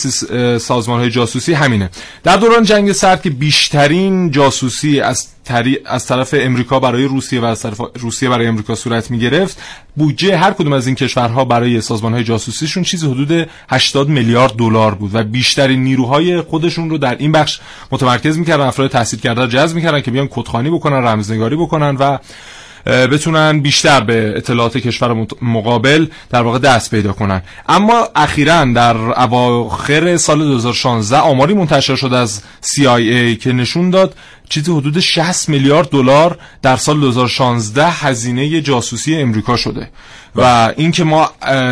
سازمان های جاسوسی همینه. در دوران جنگ سرد که بیشترین جاسوسی از تری... از طرف امریکا برای روسیه و از طرف روسیه برای امریکا صورت می گرفت بودجه هر کدوم از این کشورها برای سازمان های جاسوسیشون چیزی حدود 80 میلیارد دلار بود و بیشترین نیروهای خودشون رو در این بخش متمرکز می‌کردن افراد تحصیل کرده جذب می‌کردن که بیان کدخانی بکنن رمزنگاری بکنن و بتونن بیشتر به اطلاعات کشور مقابل در واقع دست پیدا کنن. اما اخیرا در اواخر سال 2016 آماری منتشر شد از CIA که نشون داد چیزی حدود 60 میلیارد دلار در سال 2016 هزینه جاسوسی امریکا شده. و اینکه ما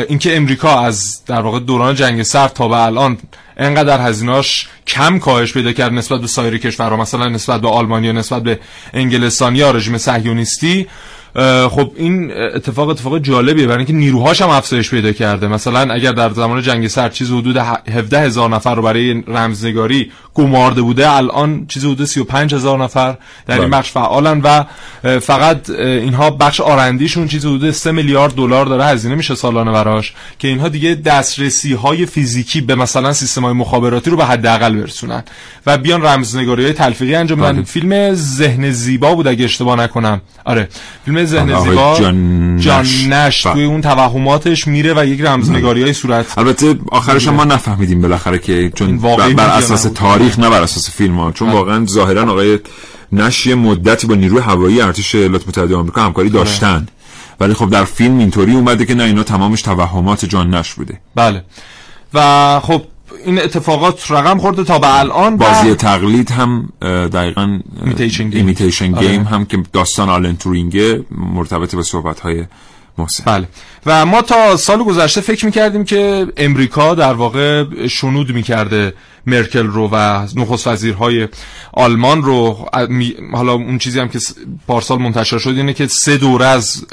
اینکه امریکا از در واقع دوران جنگ سرد تا به الان انقدر هزینهاش کم کاهش پیدا کرد نسبت به سایر کشورها مثلا نسبت به آلمانی نسبت به انگلستان یا رژیم صهیونیستی خب این اتفاق اتفاق جالبیه برای اینکه نیروهاش هم افزایش پیدا کرده. مثلا اگر در زمان جنگ سرد چیز حدود 17 هزار نفر رو برای رمزنگاری گمارده بوده الان چیز حدود 35 هزار نفر در این بله. بخش فعالن و فقط اینها بخش آرندیشون چیز حدود 3 میلیارد دلار داره هزینه میشه سالانه براش که اینها دیگه دسترسی های فیزیکی به مثلا سیستم های مخابراتی رو به حداقل برسونن. و بیان رمزنگاری های تلفیقی انجام بدن. بله. فیلم ذهن زیبا بود اگه اشتباه نکنم. آره. فیلم ذهن زیبا جان, جان نش. توی اون توهماتش میره و یک رمزنگاری های صورت البته آخرش ما نفهمیدیم بالاخره که چون بر, بر اساس تاریخ نه بر اساس فیلم ها. چون واقعا ظاهرا آقای نش یه مدتی با نیروی هوایی ارتش ایالات متحده آمریکا همکاری آره. داشتن. ولی خب در فیلم اینطوری اومده که نه اینا تمامش توهمات جان نش بوده. بله. و خب این اتفاقات رقم خورده تا به الان بازی تقلید هم دقیقا Imitation Game هم که داستان آلن تورینگه مرتبط به صحبت های محسن. بله. و ما تا سال گذشته فکر می‌کردیم که امریکا در واقع شنود می‌کرده مرکل رو و نخست وزیرهای آلمان رو. حالا اون چیزی هم که پارسال منتشر شد اینه که سه دوره از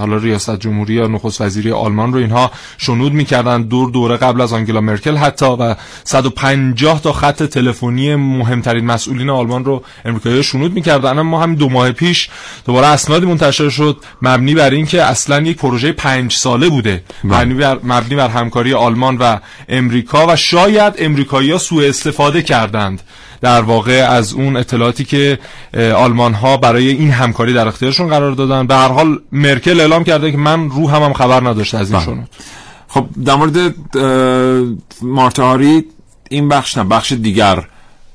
حالا ریاست جمهوری یا نخست وزیری آلمان رو اینها شنود می‌کردن دور دوره قبل از آنگلا مرکل حتی و 150 تا خط تلفنی مهمترین مسئولین آلمان رو امریکایی شنود می‌کردن. ما هم دو ماه پیش دوباره اسنادی منتشر شد مبنی بر اینکه اصلا یک پروژه پنج ساله بوده. بله. مبنی بر, مبنی بر همکاری آلمان و امریکا و شاید امریکایی‌ها سوء استفاده کردند. در واقع از اون اطلاعاتی که آلمان ها برای این همکاری در اختیارشون قرار دادن. به هر حال مرکل اعلام کرده که من رو هم, هم خبر نداشته از این شنود خب در مورد مارتاری این بخش نه بخش دیگر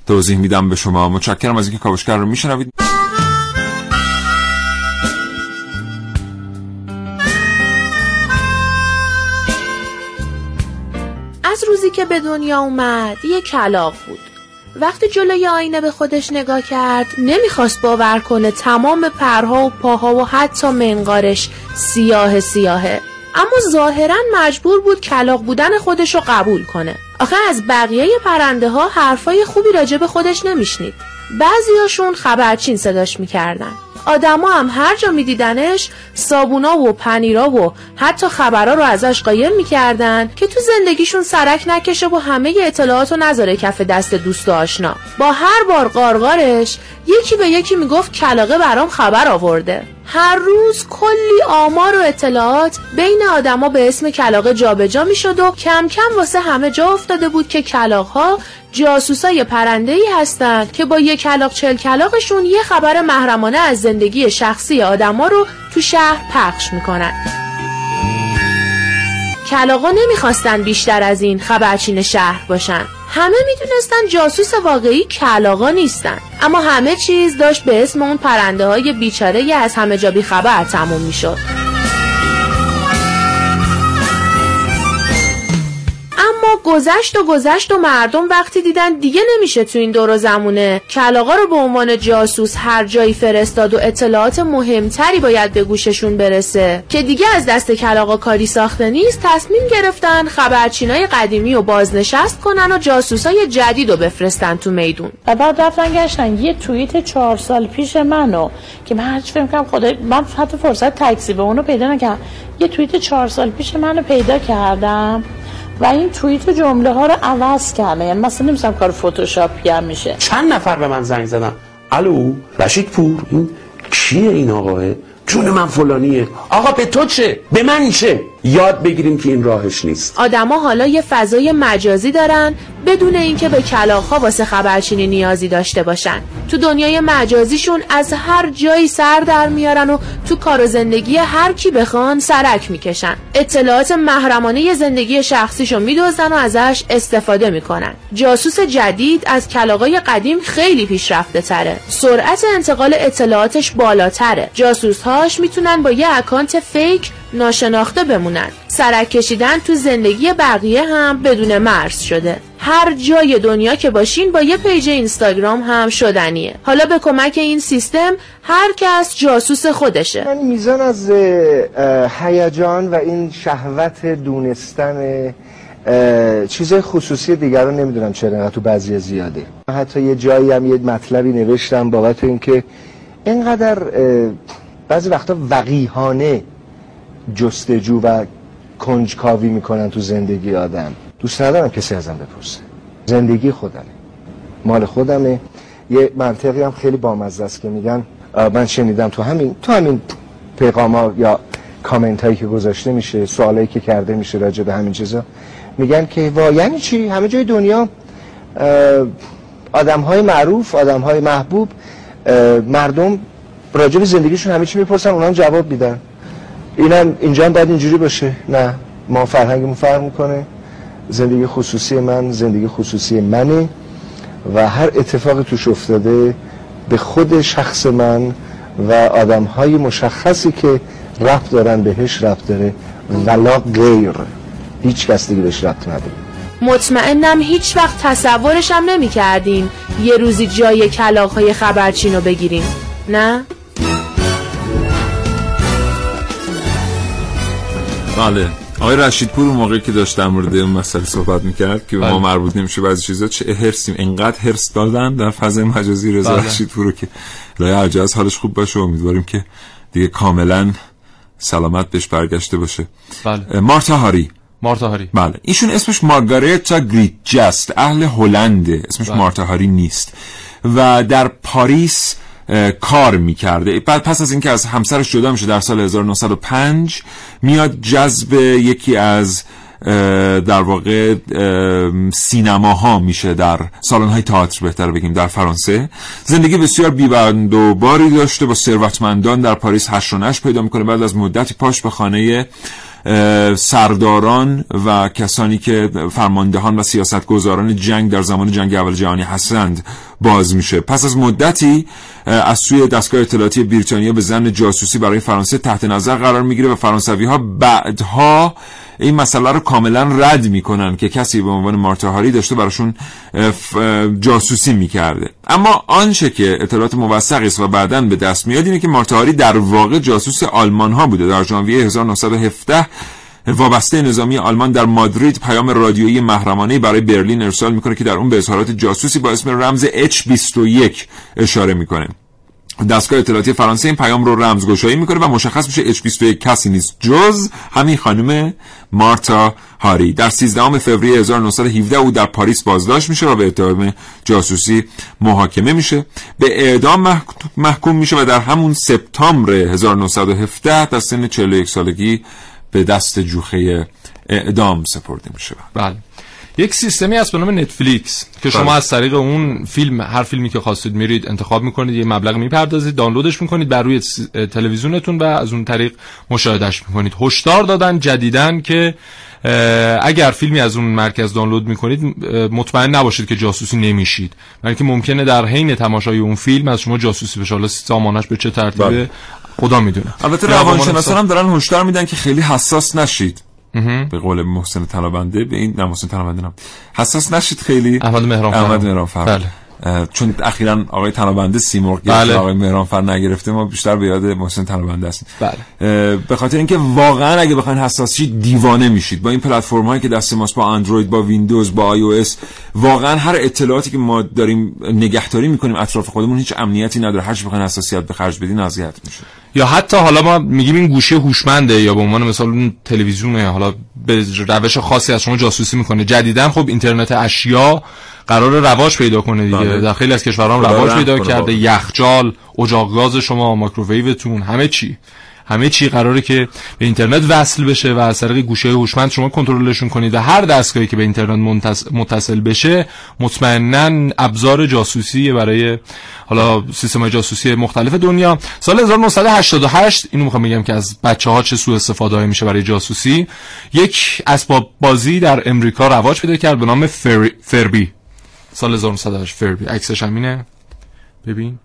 توضیح میدم به شما. متشکرم از اینکه کاوشگر رو میشنوید. از روزی که به دنیا اومد یه کلاق بود. وقتی جلوی آینه به خودش نگاه کرد نمی‌خواست باور کنه تمام پرها و پاها و حتی منقارش سیاه سیاهه. اما ظاهرا مجبور بود کلاق بودن خودش رو قبول کنه. آخه از بقیه پرنده ها حرفای خوبی راجع به خودش نمیشنید. بعضیاشون خبرچین صداش می‌کردن. آدما هم هر جا میدیدنش صابونا و پنیرا و حتی خبرها رو ازش قایم می‌کردن که تو زندگیشون سرک نکشه و همه اطلاعات رو نذاره کف دست دوست و آشنا. با هر بار قارقارش یکی به یکی می‌گفت کلاقه برام خبر آورده. هر روز کلی آمار و اطلاعات بین آدما به اسم کلاقه جابجا می‌شد و کم کم واسه همه جا افتاده بود که کلاقها جاسوسای پرنده ای هستند که با یک کلاق چل کلاقشون یه خبر محرمانه از زندگی شخصی آدما رو تو شهر پخش می‌کنن. کلاغا نمی‌خواستن بیشتر از این خبرچین شهر باشن. همه می‌دونستن جاسوس واقعی کلاغا نیستن. اما همه چیز داشت به اسم اون پرنده های بیچاره از همه جا خبر تموم می‌شد. گذشت و گذشت و مردم وقتی دیدن دیگه نمیشه تو این دور و زمونه. کلاغا رو به عنوان جاسوس هر جایی فرستاد و اطلاعات مهمتری باید به گوششون برسه. که دیگه از دست کلاغا کاری ساخته نیست تصمیم گرفتن خبرچینای قدیمی و بازنشست کنن و جاسوسای جدید رو بفرستن تو میدون. و بعد رفتن گشتن. یه توییت چهار سال پیش منو که من هرچی فکر کنم خدای من حتی فرصت تکسی به اونو پیدا نکردم. یه توییت چهار سال پیش منو پیدا کردم. و این توییت جمله ها رو عوض کرده یعنی مثلا نمیستم کار فتوشاپی هم میشه. چند نفر به من زنگ زدن؟ الو رشید پور این کیه این آقاه جون من فلانیه. آقا به تو چه؟ به من چه؟ یاد بگیریم که این راهش نیست. آدما حالا یه فضای مجازی دارن بدون اینکه به کلاغها واسه خبرچینی نیازی داشته باشن. تو دنیای مجازیشون از هر جایی سر در میارن و تو کار و زندگی هر کی بخوان سرک می‌کشن. اطلاعات محرمانه زندگی شخصیشو میدزدن و ازش استفاده می‌کنن. جاسوس جدید از کلاغای قدیم خیلی پیشرفته تره. سرعت انتقال اطلاعاتش بالاتره. جاسوسهاش می‌تونن با یه account fake ناشناخته بمونن. سرک کشیدن تو زندگی بقیه هم بدون مرز شده. هر جای دنیا که باشین با یه page اینستاگرام هم شدنیه. حالا به کمک این سیستم هر کس جاسوس خودشه. من میزان از هیجان و این شهوت دونستن چیز خصوصی دیگر رو نمی‌دونم چرا تو بعضی زیاده. حتی یه جایی هم یه مطلبی نوشتم بابت اینکه اینقدر بعضی وقتا وقیهانه جستجو و کنجکاوی می‌کنن تو زندگی آدم. دوست ندارم کسی ازم بپرسه. زندگی خودمه. مال خودمه. یه منطقی هم خیلی بامزه است که میگن من شنیدم تو همین تو همین پیغام ها یا کامنت هایی که گذاشته میشه سوالایی که کرده میشه راجع به همین چیزا میگن که وا یعنی چی؟ همه جای دنیا آدم های معروف آدم های محبوب مردم راجع به زندگیشون همه چی می‌پرسن اونا جواب میدن. اینم اینجا هم باید اینجوری باشه. نه ما فرهنگمون فرق می‌کنه. زندگی خصوصی من زندگی خصوصی منه و هر اتفاقی توش افتاده به خود شخص من و آدم های مشخصی که رفت دارن بهش رفت داره ولا غیر. هیچ کس دیگه بهش رفت نداره. مطمئنم هیچ وقت تصورشم نمی کردیم یه روزی جای کلاق های خبرچین رو بگیریم. نه؟ بله. آقای رشید پور اون موقعی که داشت در مورد اون مسئله صحبت می‌کرد که بله. ما مربوط نمیشه بعضی چیزا چه هرسیم انقدر هرس دادن در فضای مجازی رضا بله. رشید پور که لای عجز حالش خوب باشه. امیدواریم که دیگه کاملا سلامت بهش برگشته باشه. بله. مارتا هاری. مارتا هاری. بله. ایشون اسمش مارگارتا جست. اهل هلنده. اسمش بله. مارتا هاری نیست. و در پاریس کار می‌کرده. بعد پس از اینکه از همسرش جدا میشه در سال 1905 میاد جذب یکی از در واقع سینماها میشه در سالن های تئاتر بهتر بگیم در فرانسه. زندگی بسیار بیبند و باری داشته با ثروتمندان در پاریس هش و نش پیدا می‌کنه. بعد از مدتی پاش به خانه سرداران و کسانی که فرماندهان و سیاستگزاران جنگ در زمان جنگ اول جهانی هستند باز میشه. پس از مدتی از سوی دستگاه اطلاعاتی بریتانیا به زن جاسوسی برای فرانسه تحت نظر قرار می‌گیره و فرانسوی ها بعدها این مسئله رو کاملا رد می‌کنن که کسی به عنوان مارتا داشته براشون جاسوسی می‌کرده. اما آنچه که اطلاعات موثقی است و بعدا به دست میاد اینه که مارتا در واقع جاسوس آلمان ها بوده. در ژانویه 1917 وابسته نظامی آلمان در مادرید پیام رادیویی محرمانه برای برلین ارسال می‌کنه که در اون به اظهارات جاسوسی با اسم رمز H21 اشاره می‌کنه. دستگاه اطلاعاتی فرانسه این پیام رو رمزگشایی می‌کنه و مشخص میشه H21 کسی نیست. جز همین خانم مارتا هاری. در 13 فوریه 1917 او در پاریس بازداشت میشه و به اتهام جاسوسی محاکمه میشه. به اعدام محکوم میشه و در همون سپتامبر 1917 در سن 41 سالگی به دست جوخه اعدام سپرده میشه بله. یک سیستمی هست به نام نتفلیکس که شما از طریق اون فیلم هر فیلمی که خواستید میرید انتخاب می‌کنید یه مبلغ می‌پردازید دانلودش می‌کنید بر روی تلویزیونتون و از اون طریق مشاهدهش می‌کنید. هشدار دادن جدیدن که اگر فیلمی از اون مرکز دانلود می‌کنید مطمئن نباشید که جاسوسی نمیشید. بلکه ممکنه در حین تماشای اون فیلم از شما جاسوسی بشه. حالا سامانش به چه ترتیبه؟ بله. خدا می‌دونه. البته روانشناسان هم دارن هشدار میدن که خیلی حساس نشید. به قول محسن طلبنده به این نه محسن طلبنده نه. حساس نشید خیلی. احمد مهران احمد مهران بله. چون اخیرا آقای تنابنده سیمرغ بله. آقای مهران فر نگرفته ما بیشتر به یاد محسن تنابنده هستیم. بله. به خاطر اینکه واقعا اگه بخواین حساس شید دیوانه میشید. با این پلتفرم هایی که دست ماست با اندروید با ویندوز با iOS واقعا هر اطلاعاتی که ما داریم نگهداری می‌کنیم اطراف خودمون هیچ امنیتی نداره. هر چی بخواین حساسیت به خرج بدین اذیت میشه. یا حتی حالا ما میگیم این گوشه هوشمنده یا به عنوان مثال اون تلویزیونه حالا به روش خاصی از شما جاسوسی می‌کنه. جدیدا خب اینترنت اشیا قرار رواج پیدا کنه دیگه. بله. در خیلی از کشورها رواج پیدا کرده. یخچال اجاق گاز شما مایکروویوتون همه چی. همه چی قراره که به اینترنت وصل بشه و از طریق گوشه هوشمند شما کنترلشون کنید و هر دستگاهی که به اینترنت متصل بشه مطمئنا ابزار جاسوسی برای حالا سیستم جاسوسی مختلف دنیا. سال 1988 اینو می‌خوام بگم که از بچه ها چه سوء استفاده میشه برای جاسوسی. یک اسباب بازی در امریکا رواج پیدا کرد به نام فربی. سال 1988 فربی. عکسش همینه. ببین.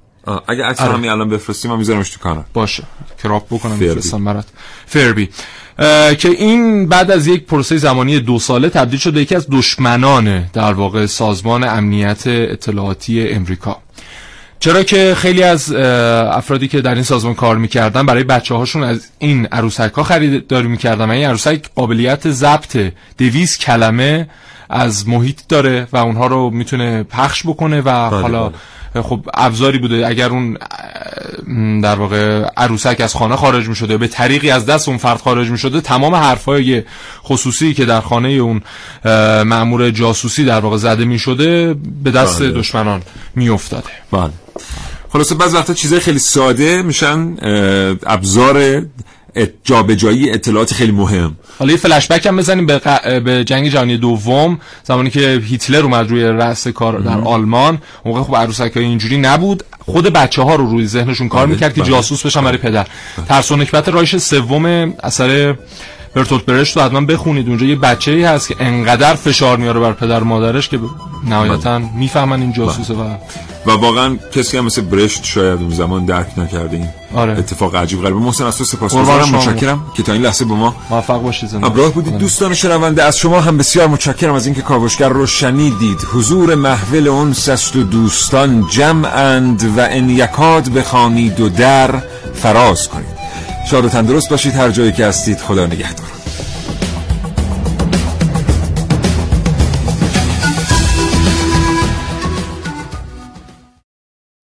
اگه عکس آره. همین الان بفرستیم من میذارمش تو کانال. باشه. کراپ بکنم میفرستم برات. فربی که این بعد از یک پروسه زمانی دو ساله تبدیل شده به یکی از دشمنان در واقع سازمان امنیت اطلاعاتی امریکا. چرا که خیلی از افرادی که در این سازمان کار می‌کردن برای بچه هاشون از این عروسک ها خریداری می‌کردن و این عروسک قابلیت ضبط دویز کلمه از محیط داره و اونها رو می‌تونه پخش بکنه و بله، حالا بله. خب ابزاری بوده. اگر اون در واقع عروسک از خانه خارج می شده به طریقی از دست اون فرد خارج می شده تمام حرفای خصوصی که در خانه اون معمور جاسوسی در واقع زده می شده به دست بله. دشمنان می افتاده بله. خلاصه بعض وقتا چیزای خیلی ساده میشن ابزار جابجایی اطلاعات خیلی مهم. حالا یه فلش بک هم بزنیم به, به جنگ جهانی دوم زمانی که هیتلر اومد روی رأس کار در آلمان. موقع خب عروسک های اینجوری نبود. خود بچه ها رو روی ذهنشون کار بله، می‌کرد که بله. جاسوس بشن برای پدر. بله. ترس و نکبت رایش سوم اثر برتولت برشت رو حتما بخونید. اونجا یه بچه ای هست که انقدر فشار میاره بر پدر مادرش که نهایتا می‌فهمن این جاسوسه و و واقعا کسی هم مثل برشت شاید اون زمان درک نکرده این آره. اتفاق عجیب غریب. محسن از تو سپاسگزارم متشکرم که تا این لحظه با ما موفق باشید ابراه بودید آره. دوستان شنونده از شما هم بسیار متشکرم از اینکه کاوشگر رو شنیدید. حضور محول اون سست و دوستان جمعند و ان یکاد بخوانید و در فراز کنید. شاد و تندرست باشید هر جایی که هستید. خدا نگهدار.